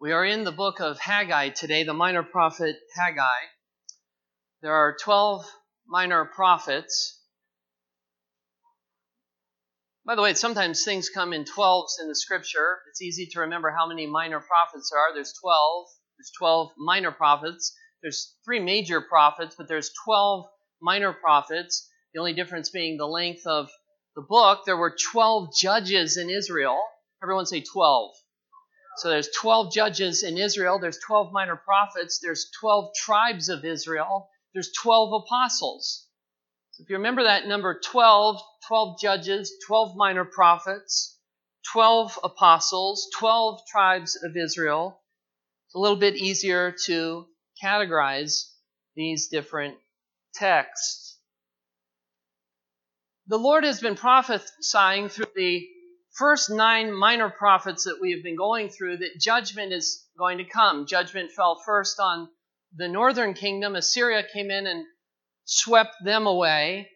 We are in the book of Haggai today, the minor prophet Haggai. There are 12 minor prophets. By the way, sometimes things come in 12s in the scripture. It's easy to remember how many minor prophets there are. There's 12. There's 12 minor prophets. There's three major prophets, but there's 12 minor prophets. The only difference being the length of the book. There were 12 judges in Israel. Everyone say 12. So there's 12 judges in Israel, there's 12 minor prophets, there's 12 tribes of Israel, there's 12 apostles. So if you remember that number 12, 12 judges, 12 minor prophets, 12 apostles, 12 tribes of Israel, it's a little bit easier to categorize these different texts. The Lord has been prophesying through the first nine minor prophets that we have been going through that judgment is going to come. Judgment fell first on the northern kingdom. Assyria came in and swept them away.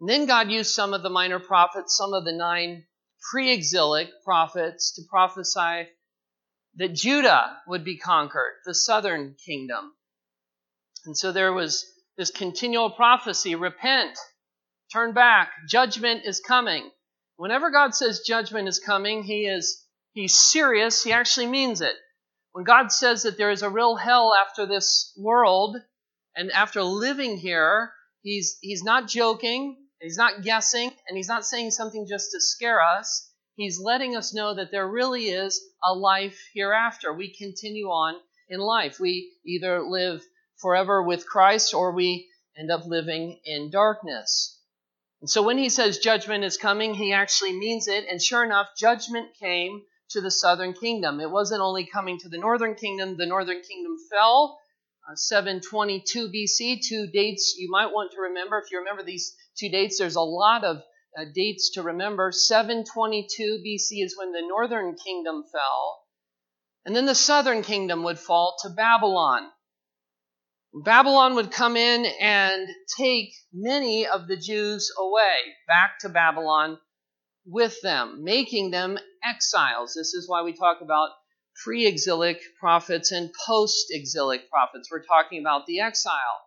And then God used some of the minor prophets, some of the nine pre exilic prophets, to prophesy that Judah would be conquered, the southern kingdom. And so there was this continual prophecy repent, turn back, judgment is coming. Whenever God says judgment is coming, he is he's serious, he actually means it. When God says that there is a real hell after this world and after living here, he's he's not joking, he's not guessing, and he's not saying something just to scare us. He's letting us know that there really is a life hereafter. We continue on in life. We either live forever with Christ or we end up living in darkness. And so when he says judgment is coming, he actually means it. And sure enough, judgment came to the southern kingdom. It wasn't only coming to the northern kingdom, the northern kingdom fell. Uh, 722 BC, two dates you might want to remember. If you remember these two dates, there's a lot of uh, dates to remember. 722 BC is when the northern kingdom fell. And then the southern kingdom would fall to Babylon. Babylon would come in and take many of the Jews away back to Babylon with them, making them exiles. This is why we talk about pre exilic prophets and post exilic prophets. We're talking about the exile.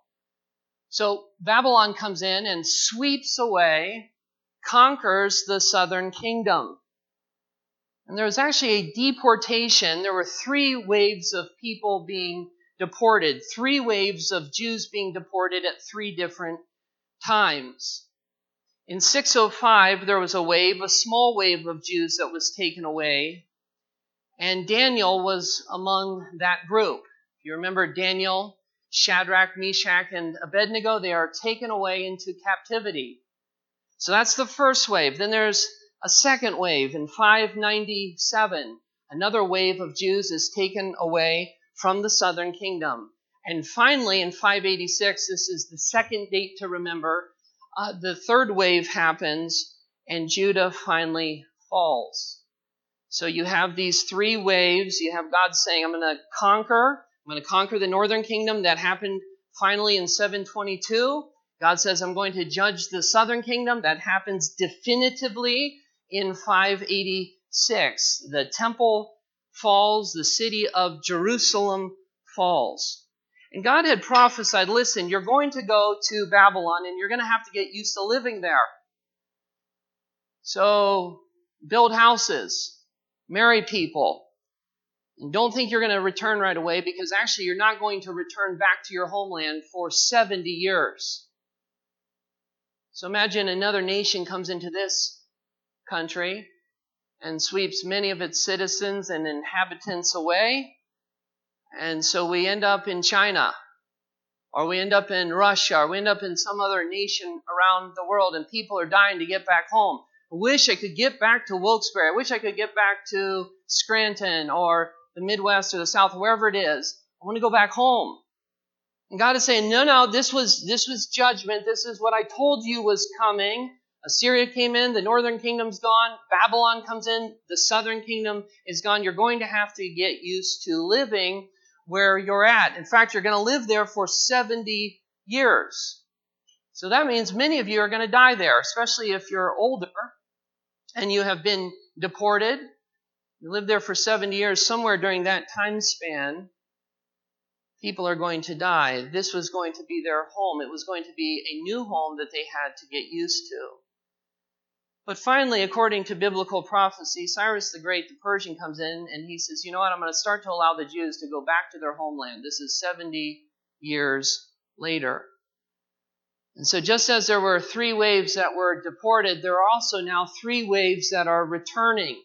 So Babylon comes in and sweeps away, conquers the southern kingdom. And there was actually a deportation. There were three waves of people being deported, three waves of Jews being deported at three different times. In 605, there was a wave, a small wave of Jews that was taken away, and Daniel was among that group. If you remember Daniel, Shadrach, Meshach, and Abednego, they are taken away into captivity. So that's the first wave. Then there's a second wave in 597. Another wave of Jews is taken away from the southern kingdom. And finally, in 586, this is the second date to remember, uh, the third wave happens and Judah finally falls. So you have these three waves. You have God saying, I'm going to conquer. I'm going to conquer the northern kingdom. That happened finally in 722. God says, I'm going to judge the southern kingdom. That happens definitively in 586. The temple falls, the city of Jerusalem falls. And God had prophesied listen, you're going to go to Babylon and you're going to have to get used to living there. So build houses, marry people. And don't think you're going to return right away because actually you're not going to return back to your homeland for 70 years. So imagine another nation comes into this country and sweeps many of its citizens and inhabitants away. And so we end up in China, or we end up in Russia, or we end up in some other nation around the world, and people are dying to get back home. I wish I could get back to Wilkes-Barre. I wish I could get back to Scranton or the Midwest or the South, wherever it is. I want to go back home. And God is saying, no, no, this was, this was judgment. This is what I told you was coming. Assyria came in, the northern kingdom's gone, Babylon comes in, the southern kingdom is gone. You're going to have to get used to living where you're at. In fact, you're going to live there for 70 years. So that means many of you are going to die there, especially if you're older and you have been deported. You live there for 70 years, somewhere during that time span, people are going to die. This was going to be their home. It was going to be a new home that they had to get used to. But finally, according to biblical prophecy, Cyrus the Great, the Persian, comes in and he says, You know what? I'm going to start to allow the Jews to go back to their homeland. This is 70 years later. And so, just as there were three waves that were deported, there are also now three waves that are returning.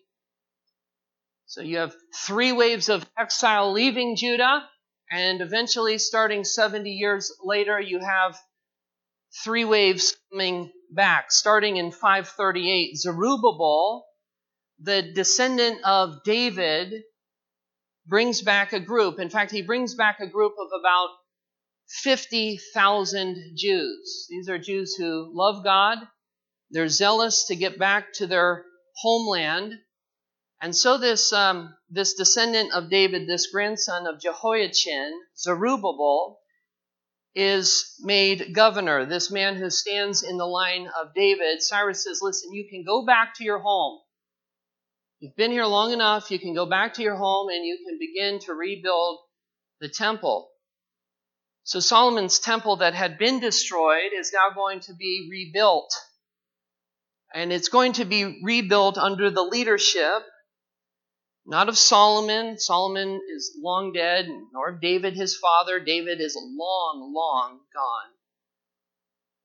So, you have three waves of exile leaving Judah, and eventually, starting 70 years later, you have three waves coming back. Starting in 538, Zerubbabel, the descendant of David, brings back a group. In fact, he brings back a group of about 50,000 Jews. These are Jews who love God. They're zealous to get back to their homeland. And so this, um, this descendant of David, this grandson of Jehoiachin, Zerubbabel, is made governor. This man who stands in the line of David, Cyrus says, Listen, you can go back to your home. You've been here long enough. You can go back to your home and you can begin to rebuild the temple. So Solomon's temple that had been destroyed is now going to be rebuilt. And it's going to be rebuilt under the leadership not of Solomon. Solomon is long dead, nor of David his father. David is long, long gone.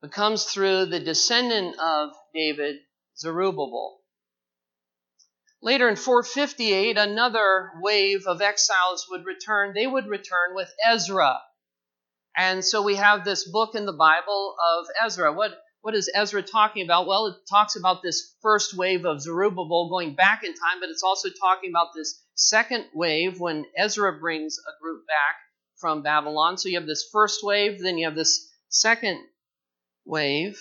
But comes through the descendant of David, Zerubbabel. Later in 458, another wave of exiles would return. They would return with Ezra. And so we have this book in the Bible of Ezra. What what is Ezra talking about? Well, it talks about this first wave of Zerubbabel going back in time, but it's also talking about this second wave when Ezra brings a group back from Babylon. So you have this first wave, then you have this second wave.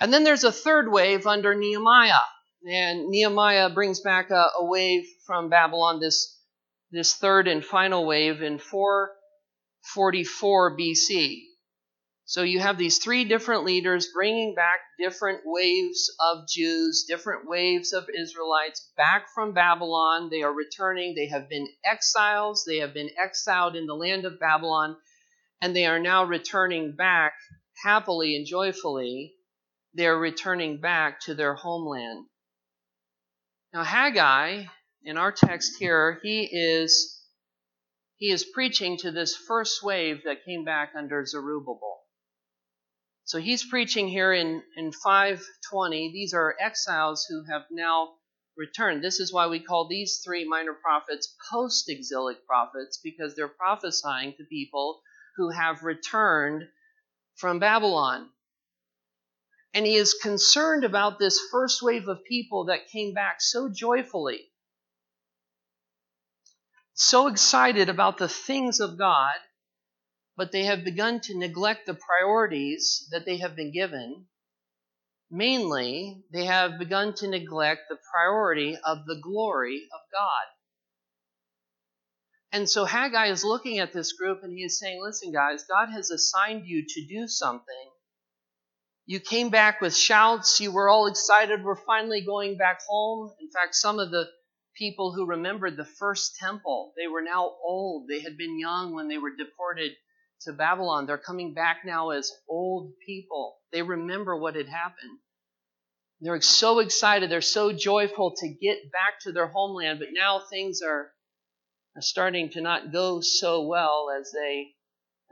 And then there's a third wave under Nehemiah. And Nehemiah brings back a, a wave from Babylon, this, this third and final wave in 444 BC. So you have these three different leaders bringing back different waves of Jews, different waves of Israelites back from Babylon. They are returning. They have been exiles. They have been exiled in the land of Babylon, and they are now returning back happily and joyfully. They are returning back to their homeland. Now, Haggai, in our text here, he is he is preaching to this first wave that came back under Zerubbabel. So he's preaching here in, in 520. These are exiles who have now returned. This is why we call these three minor prophets post exilic prophets, because they're prophesying to people who have returned from Babylon. And he is concerned about this first wave of people that came back so joyfully, so excited about the things of God but they have begun to neglect the priorities that they have been given. Mainly, they have begun to neglect the priority of the glory of God. And so Haggai is looking at this group and he is saying, Listen, guys, God has assigned you to do something. You came back with shouts. You were all excited. We're finally going back home. In fact, some of the people who remembered the first temple, they were now old. They had been young when they were deported to Babylon. They're coming back now as old people. They remember what had happened. They're so excited. They're so joyful to get back to their homeland, but now things are, are starting to not go so well as they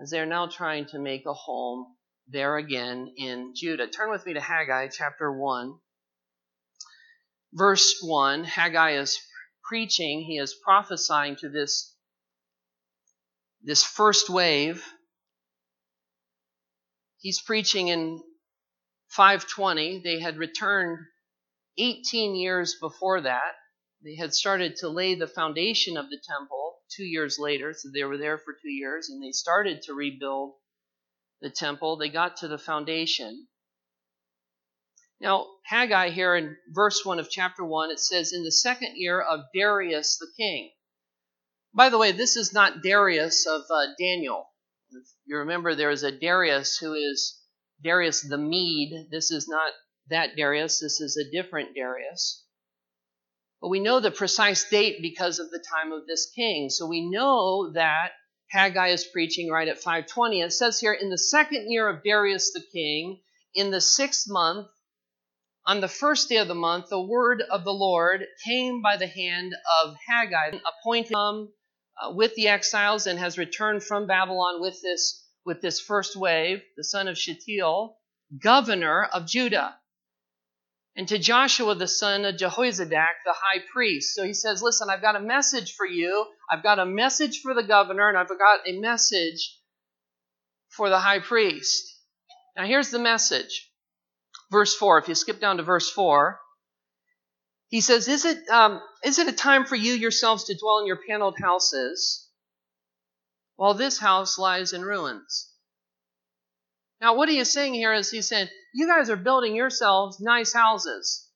as they're now trying to make a home there again in Judah. Turn with me to Haggai chapter 1. Verse 1, Haggai is preaching, he is prophesying to this this first wave He's preaching in 520. They had returned 18 years before that. They had started to lay the foundation of the temple two years later, so they were there for two years, and they started to rebuild the temple. They got to the foundation. Now, Haggai here in verse 1 of chapter 1, it says, In the second year of Darius the king. By the way, this is not Darius of uh, Daniel. You remember there is a Darius who is Darius the Mede. This is not that Darius, this is a different Darius. But we know the precise date because of the time of this king. So we know that Haggai is preaching right at 520. It says here, in the second year of Darius the king, in the sixth month, on the first day of the month, the word of the Lord came by the hand of Haggai, appointed him uh, with the exiles and has returned from Babylon with this, with this first wave, the son of Shealtiel, governor of Judah and to Joshua the son of Jehozadak, the high priest. So he says, Listen, I've got a message for you. I've got a message for the governor, and I've got a message for the high priest. Now here's the message. Verse 4, if you skip down to verse 4, he says, Is it, um, is it a time for you yourselves to dwell in your paneled houses while this house lies in ruins? Now, what he is saying here is he's saying, you guys are building yourselves nice houses.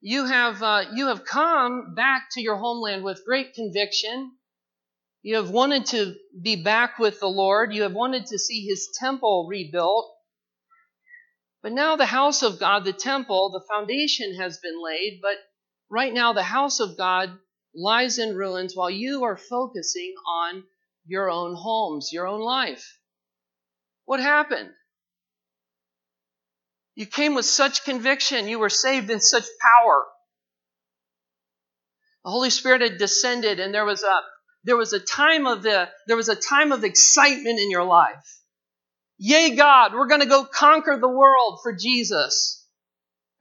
You have, uh, you have come back to your homeland with great conviction. You have wanted to be back with the Lord. You have wanted to see his temple rebuilt. But now the house of God, the temple, the foundation has been laid, but right now the house of God lies in ruins while you are focusing on your own homes, your own life. What happened? You came with such conviction. You were saved in such power. The Holy Spirit had descended and there was a there was a time of the there was a time of excitement in your life. Yay God, we're going to go conquer the world for Jesus.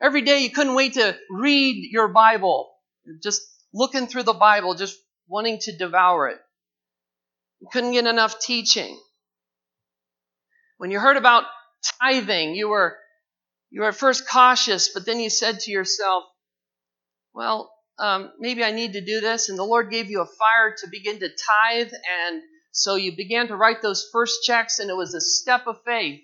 Every day you couldn't wait to read your Bible. Just looking through the Bible, just wanting to devour it. You couldn't get enough teaching. When you heard about tithing, you were, you were at first cautious, but then you said to yourself, well, um, maybe I need to do this. And the Lord gave you a fire to begin to tithe. And so you began to write those first checks, and it was a step of faith.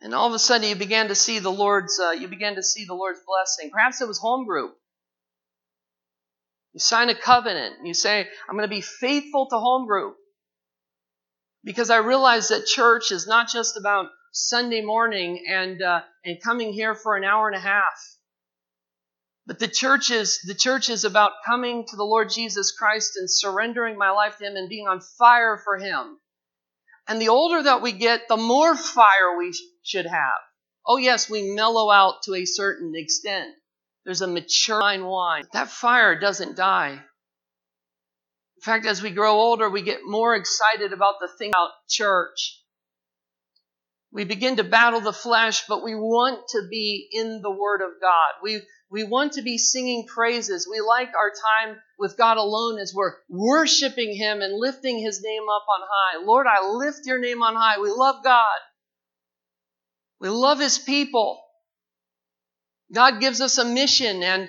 And all of a sudden, you began to see the Lord's. Uh, you began to see the Lord's blessing. Perhaps it was home group. You sign a covenant. You say, "I'm going to be faithful to home group." because I realize that church is not just about Sunday morning and uh, and coming here for an hour and a half. But the church is the church is about coming to the Lord Jesus Christ and surrendering my life to Him and being on fire for Him. And the older that we get, the more fire we should have. Oh yes, we mellow out to a certain extent. There's a mature wine. That fire doesn't die. In fact, as we grow older, we get more excited about the thing about church. We begin to battle the flesh, but we want to be in the Word of God. We, we want to be singing praises. We like our time with God alone as we're worshiping Him and lifting His name up on high. Lord, I lift your name on high. We love God. We love His people. God gives us a mission and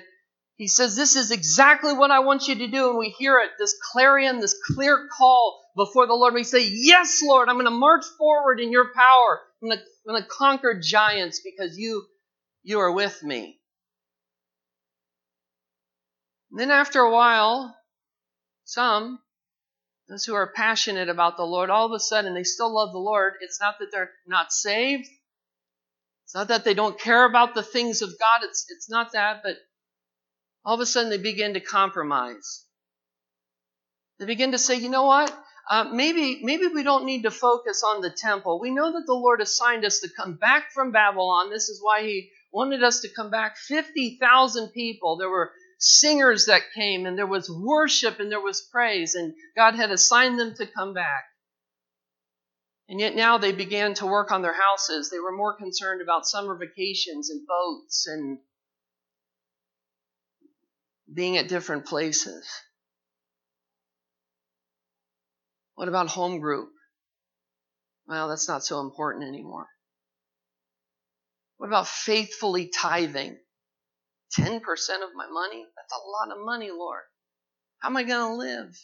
he says, This is exactly what I want you to do. And we hear it, this clarion, this clear call before the Lord. We say, Yes, Lord, I'm going to march forward in your power. I'm going to, conquer giants because you, you are with me. And then after a while, some, those who are passionate about the Lord, all of a sudden they still love the Lord. It's not that they're not saved. It's not that they don't care about the things of God. It's, it's not that, but all of a sudden they begin to compromise. They begin to say, you know what? Uh, maybe, maybe we don't need to focus on the temple. We know that the Lord assigned us to come back from Babylon. This is why He wanted us to come back. 50,000 people. There were singers that came, and there was worship, and there was praise, and God had assigned them to come back. And yet now they began to work on their houses. They were more concerned about summer vacations and boats and being at different places? What about home group? Well, that's not so important anymore. What about faithfully tithing? 10% of my money? That's a lot of money, Lord. How am I going to live?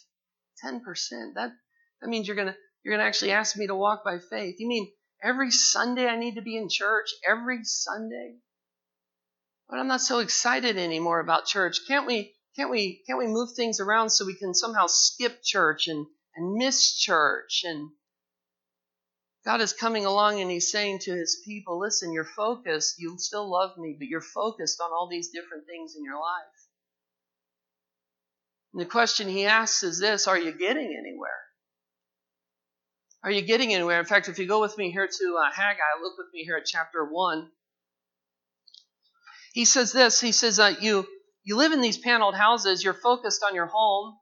10%. That, that means you're going to, you're going to actually ask me to walk by faith. You mean every Sunday I need to be in church? Every Sunday? But I'm not so excited anymore about church. Can't we, can't we, can't we move things around so we can somehow skip church and, and miss church? And God is coming along and He's saying to His people, listen, you're focused. You still love me, but you're focused on all these different things in your life. And the question He asks is this Are you getting anywhere? Are you getting anywhere? In fact, if you go with me here to uh, Haggai, look with me here at chapter 1. He says this He says, uh, you, you live in these paneled houses, you're focused on your home.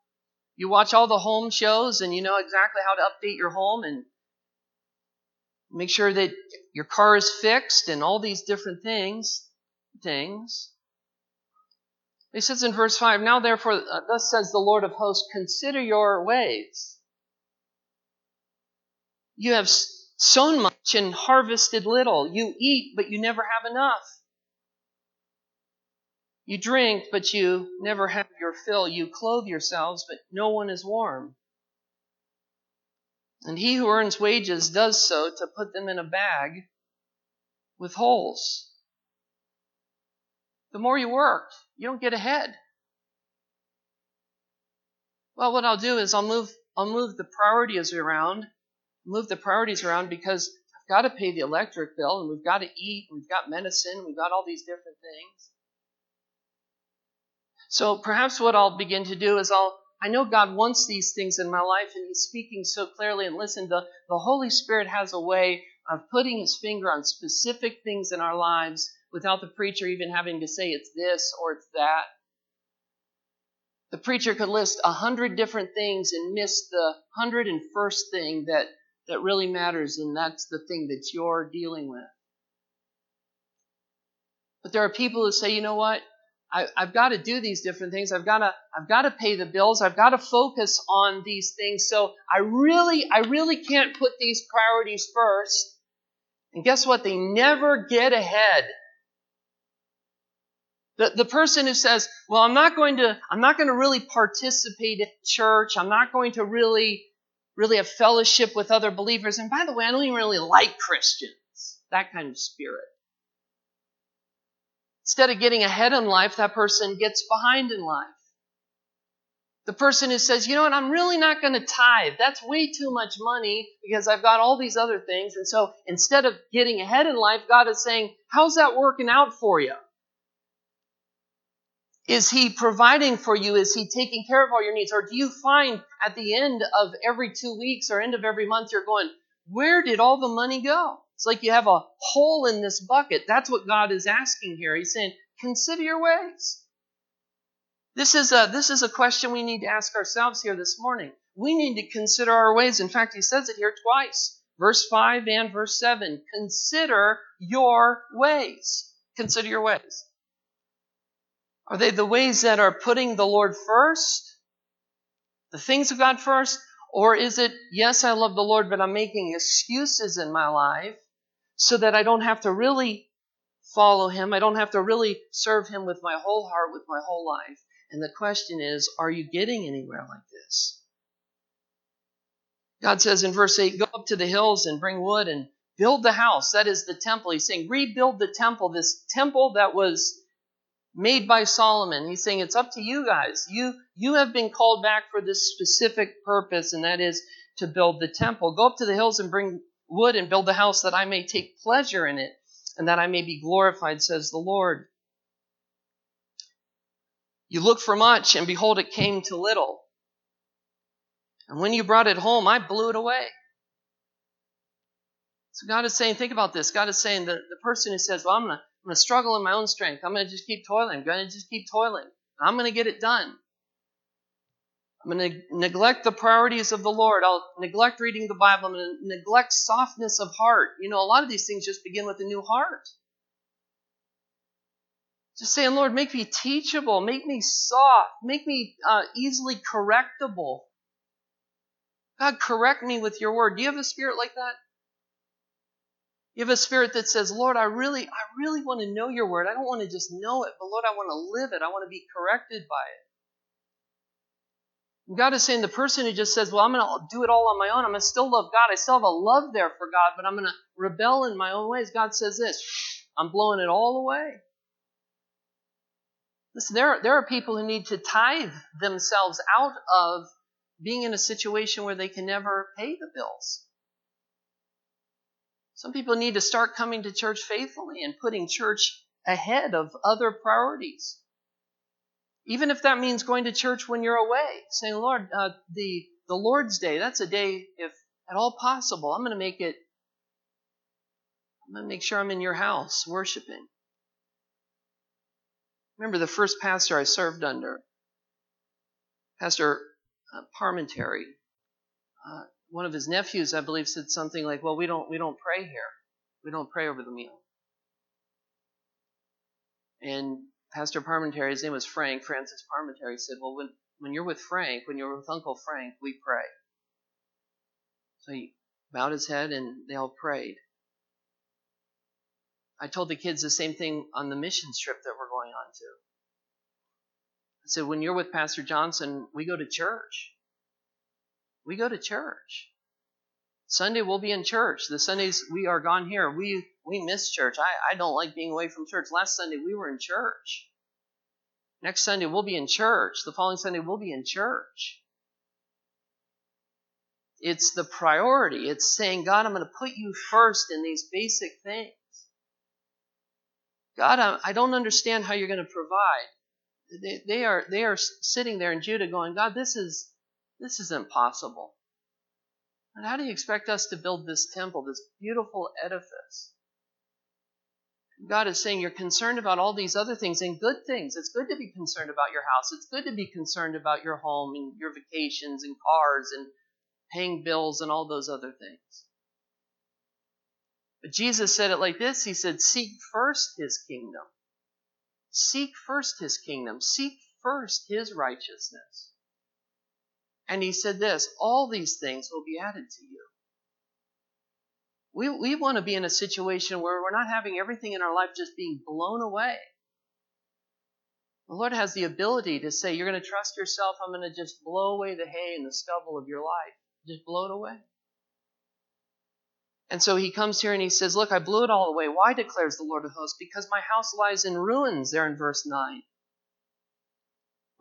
You watch all the home shows and you know exactly how to update your home and make sure that your car is fixed and all these different things. Things. He says in verse 5 Now therefore, uh, thus says the Lord of hosts, consider your ways. You have sown much and harvested little. You eat, but you never have enough. You drink, but you never have your fill. You clothe yourselves, but no one is warm. And he who earns wages does so to put them in a bag with holes. The more you work, you don't get ahead. Well, what I'll do is I'll move I'll move the priorities around, move the priorities around because I've got to pay the electric bill and we've got to eat, and we've got medicine, and we've got all these different things. So perhaps what I'll begin to do is I'll I know God wants these things in my life and He's speaking so clearly. And listen, the, the Holy Spirit has a way of putting His finger on specific things in our lives without the preacher even having to say it's this or it's that. The preacher could list a hundred different things and miss the hundred and first thing that, that really matters, and that's the thing that you're dealing with. But there are people who say, you know what? I, have got to do these different things. I've got to, I've got to pay the bills. I've got to focus on these things. So I really, I really can't put these priorities first. And guess what? They never get ahead. The, the person who says, well, I'm not going to, I'm not going to really participate at church. I'm not going to really, really have fellowship with other believers. And by the way, I don't even really like Christians. That kind of spirit. Instead of getting ahead in life, that person gets behind in life. The person who says, you know what, I'm really not going to tithe. That's way too much money because I've got all these other things. And so instead of getting ahead in life, God is saying, how's that working out for you? Is He providing for you? Is He taking care of all your needs? Or do you find at the end of every two weeks or end of every month, you're going, where did all the money go? It's like you have a hole in this bucket. That's what God is asking here. He's saying, consider your ways. This is a, this is a question we need to ask ourselves here this morning. We need to consider our ways. In fact, he says it here twice. Verse 5 and verse 7. Consider your ways. Consider your ways. Are they the ways that are putting the Lord first? The things of God first? Or is it, yes, I love the Lord, but I'm making excuses in my life so that I don't have to really follow Him? I don't have to really serve Him with my whole heart, with my whole life. And the question is, are you getting anywhere like this? God says in verse 8, Go up to the hills and bring wood and build the house. That is the temple. He's saying, Rebuild the temple, this temple that was made by Solomon. He's saying it's up to you guys. You you have been called back for this specific purpose, and that is to build the temple. Go up to the hills and bring wood and build the house that I may take pleasure in it, and that I may be glorified, says the Lord. You look for much, and behold, it came to little. And when you brought it home, I blew it away. So God is saying, think about this. God is saying that the person who says, Well, I'm going to struggle in my own strength. I'm going to just keep toiling. I'm going to just keep toiling. I'm going to get it done. I'm going to neglect the priorities of the Lord. I'll neglect reading the Bible. I'm going to neglect softness of heart. You know, a lot of these things just begin with a new heart. Just saying, Lord, make me teachable, make me soft, make me uh, easily correctable. God, correct me with your word. Do you have a spirit like that? You have a spirit that says, Lord, I really, I really want to know your word. I don't want to just know it, but Lord, I want to live it. I want to be corrected by it. God is saying the person who just says, Well, I'm going to do it all on my own. I'm going to still love God. I still have a love there for God, but I'm going to rebel in my own ways. God says this I'm blowing it all away. Listen, there, there are people who need to tithe themselves out of being in a situation where they can never pay the bills. Some people need to start coming to church faithfully and putting church ahead of other priorities. Even if that means going to church when you're away, saying, Lord, uh, the, the Lord's Day, that's a day, if at all possible, I'm going to make it, I'm going to make sure I'm in your house worshiping. Remember the first pastor I served under, Pastor uh, Parmentary. Uh, one of his nephews, I believe, said something like, "Well, we don't we don't pray here. We don't pray over the meal." And Pastor Parmentary, his name was Frank, Francis Parmentary, said, "Well, when when you're with Frank, when you're with Uncle Frank, we pray." So he bowed his head, and they all prayed. I told the kids the same thing on the mission trip that we're going on to. I said, when you're with Pastor Johnson, we go to church we go to church. Sunday we'll be in church. The Sundays we are gone here. We we miss church. I, I don't like being away from church. Last Sunday we were in church. Next Sunday we'll be in church. The following Sunday we'll be in church. It's the priority. It's saying, God, I'm going to put you first in these basic things. God, I, don't understand how you're going to provide. They, they are they are sitting there in Judah going, God, this is this is impossible. And how do you expect us to build this temple, this beautiful edifice? God is saying you're concerned about all these other things and good things. It's good to be concerned about your house. It's good to be concerned about your home and your vacations and cars and paying bills and all those other things. But Jesus said it like this He said, Seek first His kingdom. Seek first His kingdom. Seek first His righteousness. And he said this all these things will be added to you. We, we want to be in a situation where we're not having everything in our life just being blown away. The Lord has the ability to say, You're going to trust yourself. I'm going to just blow away the hay and the stubble of your life. Just blow it away. And so he comes here and he says, Look, I blew it all away. Why declares the Lord of hosts? Because my house lies in ruins, there in verse 9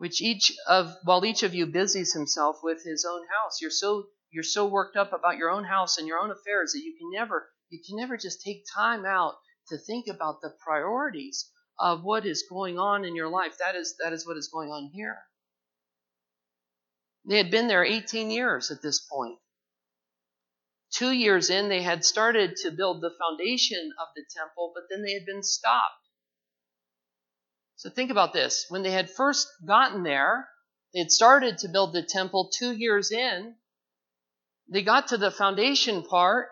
which each of while each of you busies himself with his own house you're so you're so worked up about your own house and your own affairs that you can never you can never just take time out to think about the priorities of what is going on in your life that is that is what is going on here they had been there 18 years at this point. two years in they had started to build the foundation of the temple but then they had been stopped so think about this. When they had first gotten there, they had started to build the temple two years in. They got to the foundation part,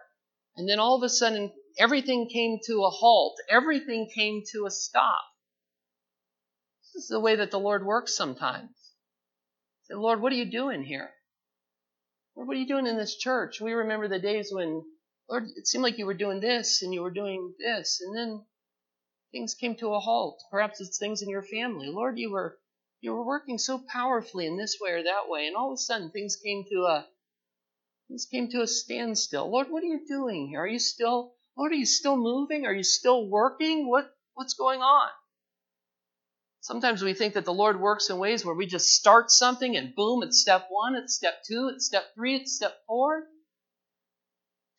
and then all of a sudden, everything came to a halt. Everything came to a stop. This is the way that the Lord works sometimes. Say, Lord, what are you doing here? Lord, what are you doing in this church? We remember the days when, Lord, it seemed like you were doing this and you were doing this, and then things came to a halt. Perhaps it's things in your family. Lord, you were you were working so powerfully in this way or that way, and all of a sudden things came to a things came to a standstill. Lord, what are you doing here? Are you still Lord, are you still moving? Are you still working? What what's going on? Sometimes we think that the Lord works in ways where we just start something and boom, it's step one, it's step two, it's step three, it's step four.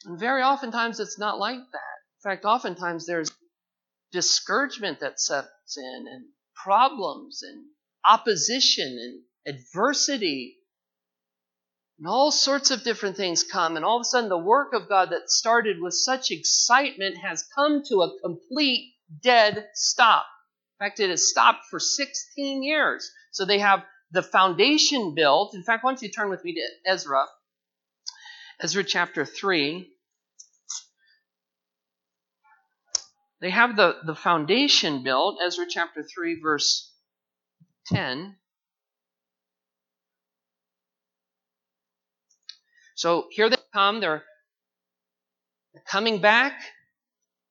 And very oftentimes it's not like that. In fact, oftentimes there's discouragement that sets in, and problems, and opposition, and adversity. And all sorts of different things come, and all of a sudden, the work of God that started with such excitement has come to a complete dead stop. In fact, it has stopped for 16 years. So they have the foundation built. In fact, why don't you turn with me to Ezra? Ezra chapter 3. They have the, the foundation built, Ezra chapter 3, verse 10. So here they come, they're, coming back.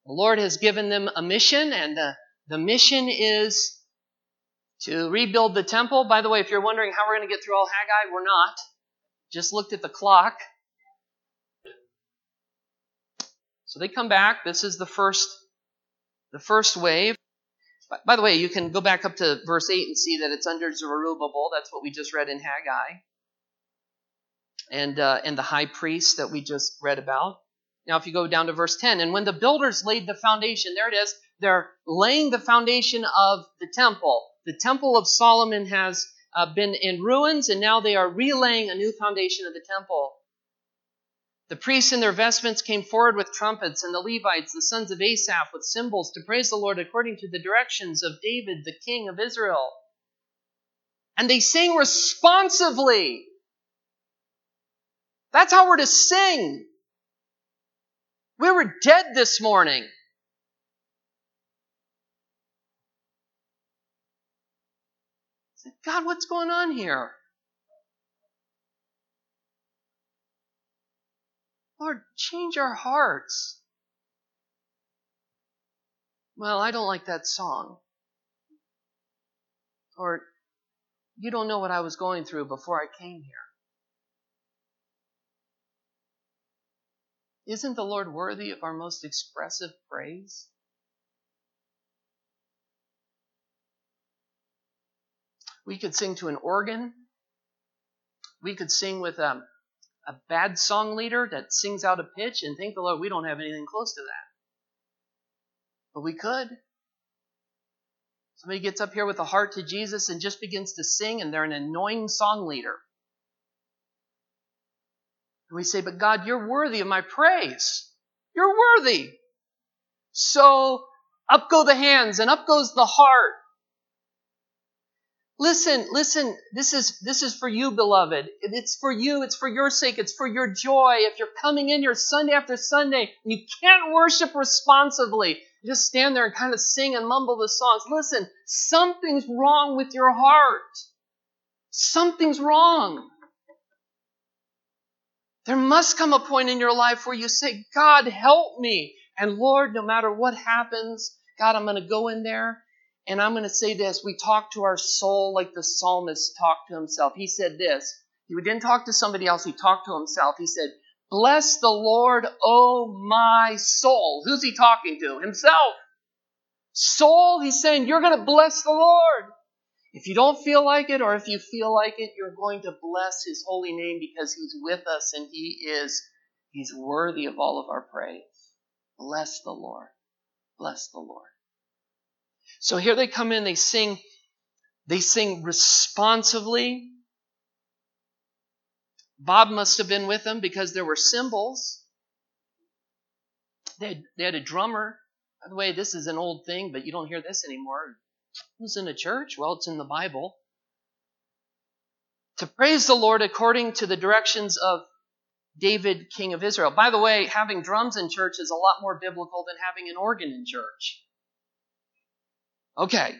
The Lord has given them a mission, and the, the mission is to rebuild the temple. By the way, if you're wondering how we're going to get through all Haggai, we're not. Just looked at the clock. So they come back. This is the first the first wave, by the way, you can go back up to verse 8 and see that it's under Zerubbabel. That's what we just read in Haggai. And, uh, and the high priest that we just read about. Now, if you go down to verse 10, and when the builders laid the foundation, there it is, they're laying the foundation of the temple. The temple of Solomon has uh, been in ruins, and now they are relaying a new foundation of the temple. The priests in their vestments came forward with trumpets, and the Levites, the sons of Asaph, with cymbals to praise the Lord according to the directions of David, the king of Israel. And they sing responsively. That's how we're to sing. We were dead this morning. God, what's going on here? Lord, change our hearts. Well, I don't like that song. Or, you don't know what I was going through before I came here. Isn't the Lord worthy of our most expressive praise? We could sing to an organ. We could sing with um, a bad song leader that sings out of pitch and thank the Lord we don't have anything close to that. But we could. Somebody gets up here with a heart to Jesus and just begins to sing, and they're an annoying song leader. And we say, But God, you're worthy of my praise. You're worthy. So up go the hands and up goes the heart. Listen, listen, this is, this is for you, beloved. It's for you. It's for your sake. It's for your joy. If you're coming in here Sunday after Sunday, and you can't worship responsively. You just stand there and kind of sing and mumble the songs. Listen, something's wrong with your heart. Something's wrong. There must come a point in your life where you say, God, help me. And Lord, no matter what happens, God, I'm going to go in there and I'm going to say this we talk to our soul like the psalmist talked to himself. He said this. He didn't talk to somebody else, he talked to himself. He said, Bless the Lord, O my soul. Who's he talking to? Himself. Soul, he's saying, You're going to bless the Lord. If you don't feel like it, or if you feel like it, you're going to bless his holy name because he's with us and he is, he's worthy of all of our praise. Bless the Lord. Bless the Lord. So here they come in, they sing, they sing responsively. Bob must have been with them because there were cymbals. They had, they had a drummer. By the way, this is an old thing, but you don't hear this anymore. Who's in a church? Well, it's in the Bible. To praise the Lord according to the directions of David, king of Israel. By the way, having drums in church is a lot more biblical than having an organ in church. Okay.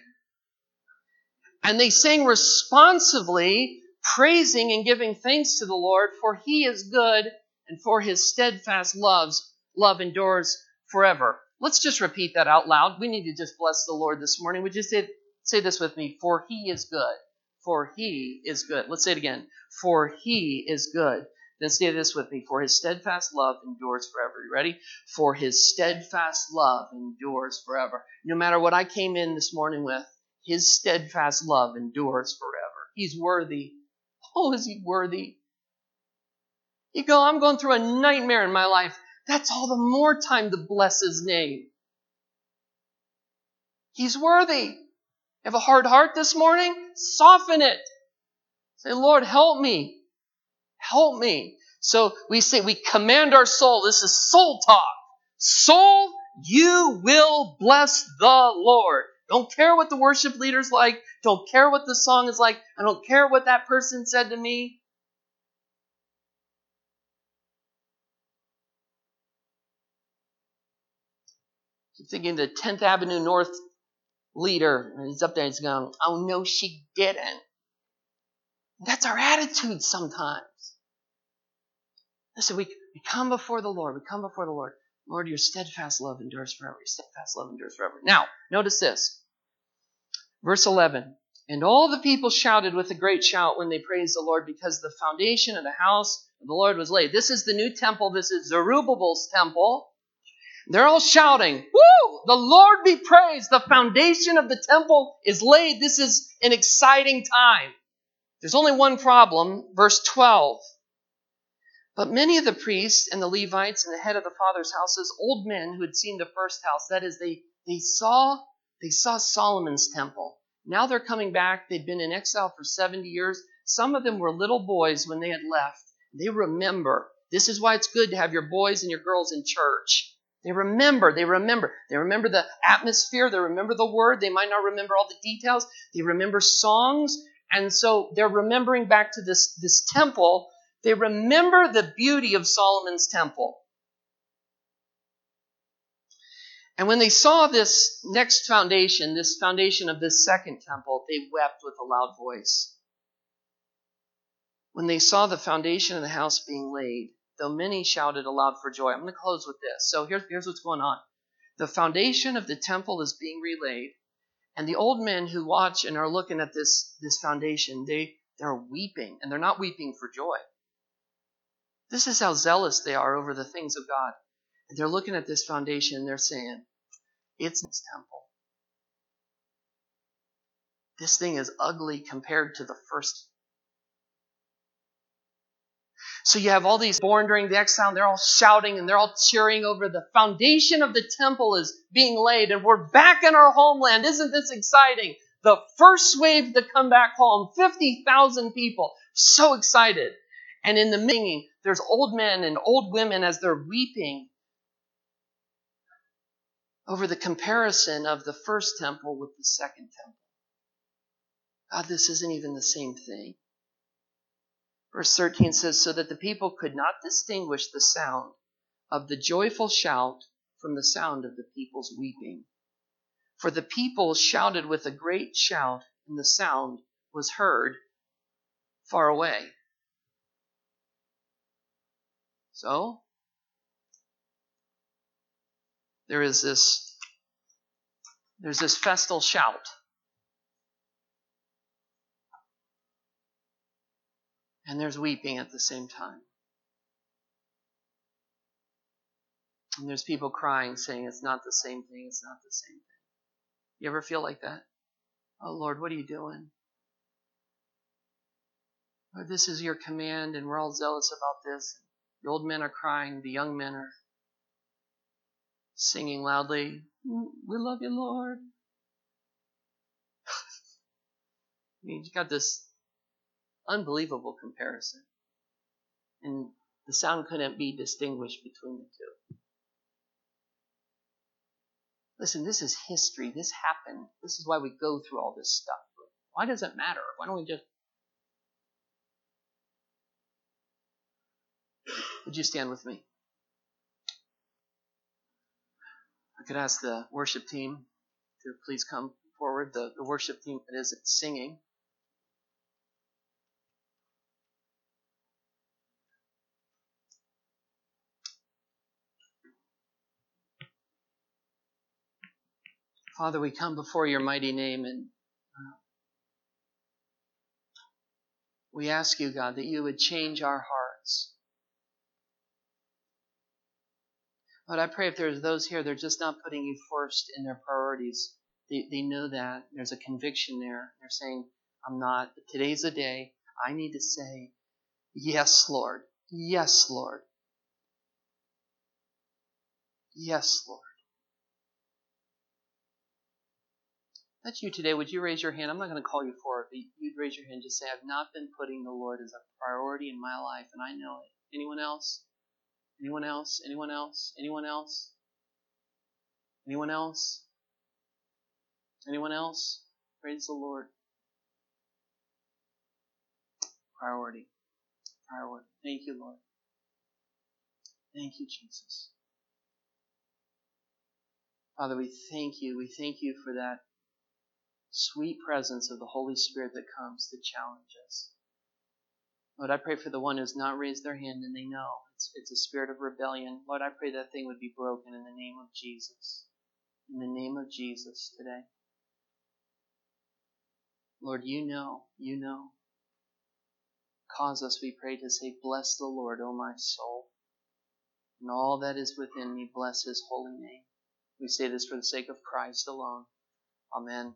And they sang responsively, praising and giving thanks to the Lord, for he is good and for his steadfast loves, love endures forever. Let's just repeat that out loud. We need to just bless the Lord this morning. Would you say, say this with me? For he is good. For he is good. Let's say it again. For he is good. Then say this with me. For his steadfast love endures forever. You ready? For his steadfast love endures forever. No matter what I came in this morning with, his steadfast love endures forever. He's worthy. Oh, is he worthy? You go, I'm going through a nightmare in my life. That's all the more time to bless his name. He's worthy. Have a hard heart this morning? Soften it. Say, Lord, help me. Help me. So we say, we command our soul. This is soul talk. Soul, you will bless the Lord. Don't care what the worship leader's like. Don't care what the song is like. I don't care what that person said to me. Thinking the 10th Avenue North leader, and he's up there and he's going, Oh, no, she didn't. That's our attitude sometimes. Listen, we, we come before the Lord. We come before the Lord. Lord, your steadfast love endures forever. Your steadfast love endures forever. Now, notice this. Verse 11. And all the people shouted with a great shout when they praised the Lord because the foundation of the house of the Lord was laid. This is the new temple. This is Zerubbabel's temple. They're all shouting, Woo! The Lord be praised. The foundation of the temple is laid. This is an exciting time. There's only one problem. Verse 12. But many of the priests and the Levites and the head of the father's houses, old men who had seen the first house, that is, they, they saw they saw Solomon's temple. Now they're coming back. They'd been in exile for 70 years. Some of them were little boys when they had left. They remember. This is why it's good to have your boys and your girls in church. They remember, they remember. They remember the atmosphere, they remember the word. They might not remember all the details. They remember songs. And so they're remembering back to this, this temple. They remember the beauty of Solomon's temple. And when they saw this next foundation, this foundation of this second temple, they wept with a loud voice. When they saw the foundation of the house being laid, though many shouted aloud for joy. I'm going to close with this. So here's, here's what's going on. The foundation of the temple is being relayed, and the old men who watch and are looking at this, this foundation, they, they're weeping, and they're not weeping for joy. This is how zealous they are over the things of God. And they're looking at this foundation and they're saying, It's its temple. This thing is ugly compared to the first. So you have all these born during the exile, and they're all shouting and they're all cheering over the foundation of the temple is being laid, and we're back in our homeland. Isn't this exciting? The first wave to come back home, 50,000 people. So excited. And in the singing, there's old men and old women as they're weeping over the comparison of the first temple with the second temple. God, this isn't even the same thing. Verse 13 says, So that the people could not distinguish the sound of the joyful shout from the sound of the people's weeping. For the people shouted with a great shout, and the sound was heard far away. So, there is this there's this festal shout. And there's weeping at the same time. And there's people crying, saying it's not the same thing, it's not the same thing. You ever feel like that? Oh Lord, what are you doing? Lord, this is your command, and we're all zealous about this. The old men are crying, the young men are singing loudly, We love you, Lord. I mean, you got this unbelievable comparison. And the sound couldn't be distinguished between the two. Listen, this is history. This happened. This is why we go through all this stuff. Why does it matter? Why don't we just. Would you stand with me? I could ask the worship team to please come forward. The, the worship team that isn't singing. Father, we come before your mighty name and uh, we ask you, God, that you would change our hearts. But I pray if there's those here, they're just not putting you first in their priorities. They, they know that. There's a conviction there. They're saying, I'm not. But today's the day. I need to say, Yes, Lord. Yes, Lord. Yes, Lord. That's you today. Would you raise your hand? I'm not going to call you for it, but you'd raise your hand. Just say, I've not been putting the Lord as a priority in my life, and I know it. Anyone else? Anyone else? Anyone else? Anyone else? Anyone else? Anyone else? Praise the Lord. Priority. Priority. Thank you, Lord. Thank you, Jesus. Father, we thank you. We thank you for that sweet presence of the Holy Spirit that comes to challenge us. Lord, I pray for the one who's not raised their hand and they know it's, it's a spirit of rebellion. Lord, I pray that thing would be broken in the name of Jesus. In the name of Jesus today. Lord, you know, you know. Cause us, we pray, to say, Bless the Lord, O my soul, and all that is within me, bless his holy name. We say this for the sake of Christ alone. Amen.